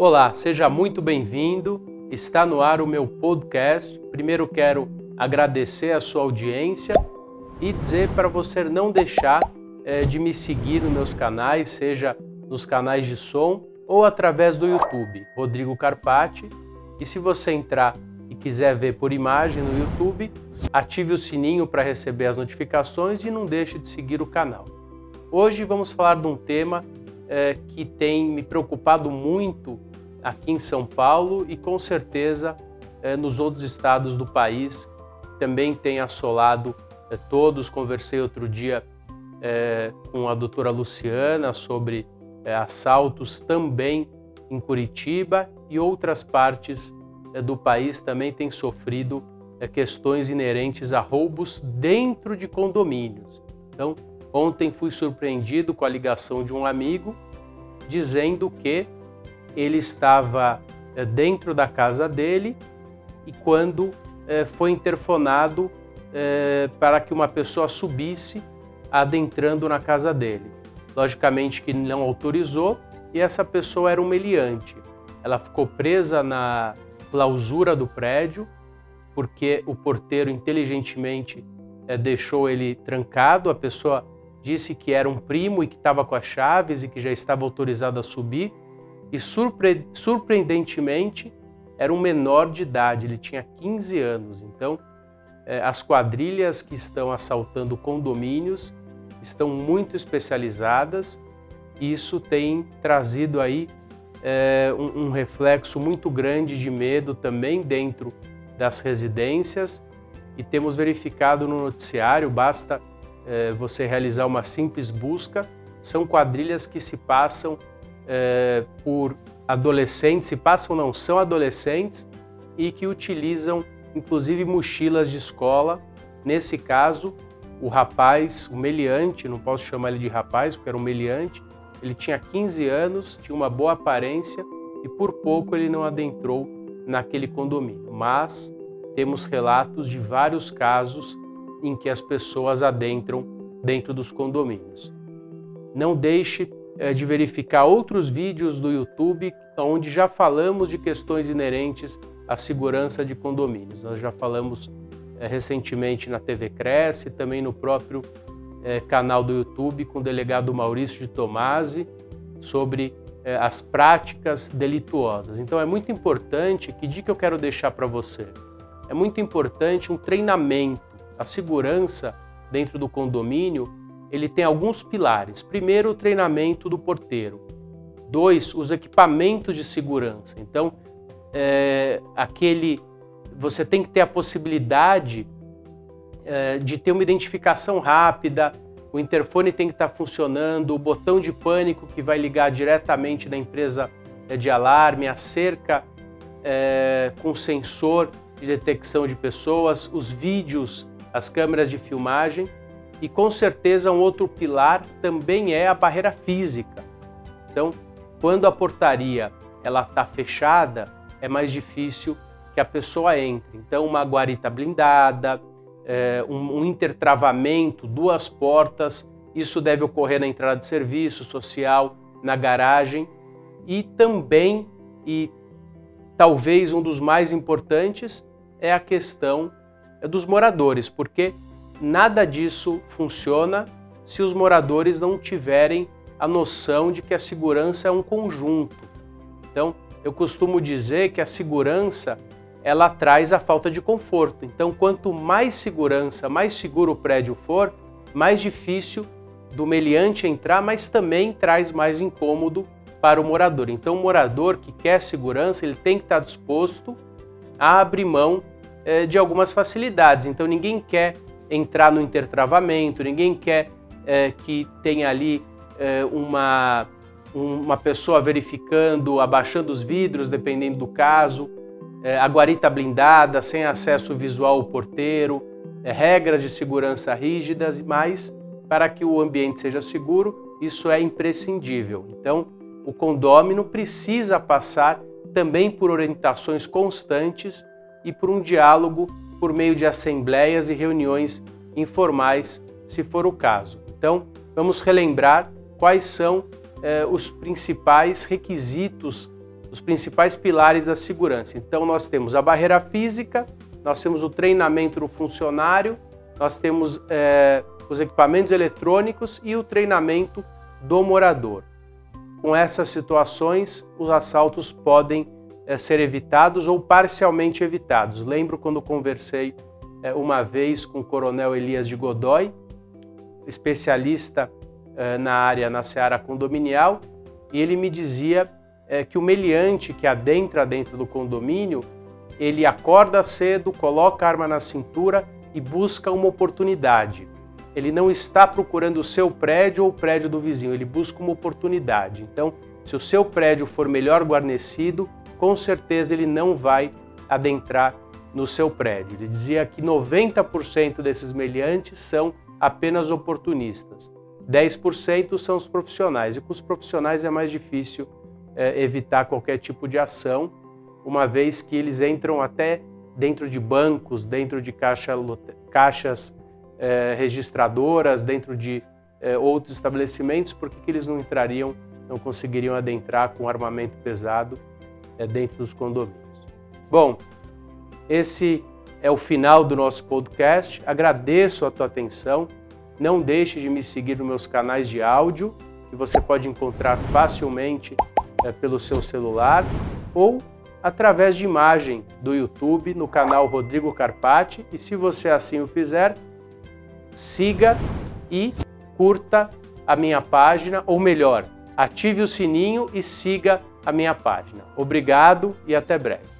Olá, seja muito bem-vindo. Está no ar o meu podcast. Primeiro quero agradecer a sua audiência e dizer para você não deixar é, de me seguir nos meus canais, seja nos canais de som ou através do YouTube, Rodrigo Carpati. E se você entrar e quiser ver por imagem no YouTube, ative o sininho para receber as notificações e não deixe de seguir o canal. Hoje vamos falar de um tema é, que tem me preocupado muito aqui em São Paulo e com certeza é, nos outros estados do país também tem assolado é, todos. Conversei outro dia é, com a doutora Luciana sobre assaltos também em Curitiba e outras partes do país também têm sofrido questões inerentes a roubos dentro de condomínios. Então, ontem fui surpreendido com a ligação de um amigo dizendo que ele estava é, dentro da casa dele e quando foi interfonado para que uma pessoa subisse adentrando na casa dele. Logicamente que não autorizou e essa pessoa era um meliante. Ela ficou presa na clausura do prédio porque o porteiro inteligentemente deixou ele trancado. A pessoa disse que era um primo e que estava com as chaves e que já estava autorizado a subir. E surpre surpreendentemente era um menor de idade, ele tinha 15 anos. Então, é, as quadrilhas que estão assaltando condomínios estão muito especializadas e isso tem trazido aí é, um, um, reflexo muito grande de medo também dentro das residências e temos verificado no noticiário, basta é, você realizar uma simples busca, são quadrilhas que se passam é, por adolescentes, se passam não, são adolescentes e que utilizam inclusive mochilas de escola, nesse caso o rapaz, o meliante, não posso chamar ele de rapaz porque era um meliante, ele tinha 15 anos, tinha uma boa aparência e por pouco ele não adentrou naquele condomínio. Mas temos relatos de vários casos em que as pessoas adentram dentro dos condomínios. Não deixe é, de verificar outros vídeos do YouTube onde já falamos de questões inerentes à segurança de condomínios. Nós já falamos é, recentemente na TV Cresce, também no próprio é, canal do YouTube com o delegado Maurício de Tomasi sobre é, as práticas delituosas. Então é muito importante, que dica eu quero deixar para você? É muito importante um treinamento. A segurança dentro do condomínio, ele tem alguns pilares. Primeiro, o treinamento do porteiro. Dois, os equipamentos de segurança. Então, é, aquele você tem que ter a possibilidade é, de ter uma identificação rápida, o interfone tem que estar funcionando, o botão de pânico que vai ligar diretamente da empresa é, de alarme, a cerca é, com sensor de detecção de pessoas, os vídeos, as câmeras de filmagem e com certeza um outro pilar também é a barreira física. Então, quando a portaria ela está fechada, é mais difícil que a pessoa entre. Então, uma guarita blindada, um, um intertravamento, duas portas, isso deve ocorrer na entrada de serviço social, na garagem e também, e talvez um dos mais importantes, é a questão é, dos moradores, porque nada disso funciona se os moradores não tiverem a noção de que a segurança é um conjunto. Então, eu costumo dizer que a segurança ela traz a falta de conforto. Então, quanto mais segurança, mais seguro o prédio for, mais difícil do meliante entrar, mas também traz mais incômodo para o morador. Então, o morador que quer segurança, ele tem que estar disposto a abrir mão eh, de algumas facilidades. Então, ninguém quer entrar no intertravamento, ninguém quer eh, que tenha ali eh, uma, uma pessoa verificando, abaixando os vidros, dependendo do caso é, a guarita blindada, sem acesso visual ao porteiro, é, regras de segurança rígidas, mas para que o ambiente seja seguro, isso é imprescindível. Então, o condômino precisa passar também por orientações constantes e por um diálogo por meio de assembleias e reuniões informais, se for o caso. Então, vamos relembrar quais são eh, os principais requisitos os principais pilares da segurança. Então, nós temos a barreira física, nós temos o treinamento do funcionário, nós temos é, os equipamentos eletrônicos e o treinamento do morador. Com essas situações, os assaltos podem é, ser evitados ou parcialmente evitados. Lembro quando conversei é, uma vez com o coronel Elias de Godoy, especialista é, na área na seara condominial, e ele me dizia que o meliante que adentra dentro do condomínio, ele acorda cedo, coloca a arma na cintura e busca uma oportunidade. Ele não está procurando o seu prédio ou o prédio do vizinho, ele busca uma oportunidade. Então, se o seu prédio for melhor guarnecido, com certeza ele não vai adentrar no seu prédio. Ele dizia que 90% desses meliantes são apenas oportunistas. 10% são os profissionais, e com os profissionais é mais difícil é, evitar qualquer tipo de ação, uma vez que eles entram até dentro de bancos, dentro de caixa, caixas é, registradoras, dentro de é, outros estabelecimentos, porque que eles não entrariam, não conseguiriam adentrar com armamento pesado é, dentro dos condomínios. Bom, esse é o final do nosso podcast. Agradeço a tua atenção. Não deixe de me seguir nos meus canais de áudio, que você pode encontrar facilmente é, pelo seu celular ou através de imagem do YouTube no canal Rodrigo Carpati. E se você assim o fizer, siga e curta a minha página, ou melhor, ative o sininho e siga a minha página. Obrigado e até breve.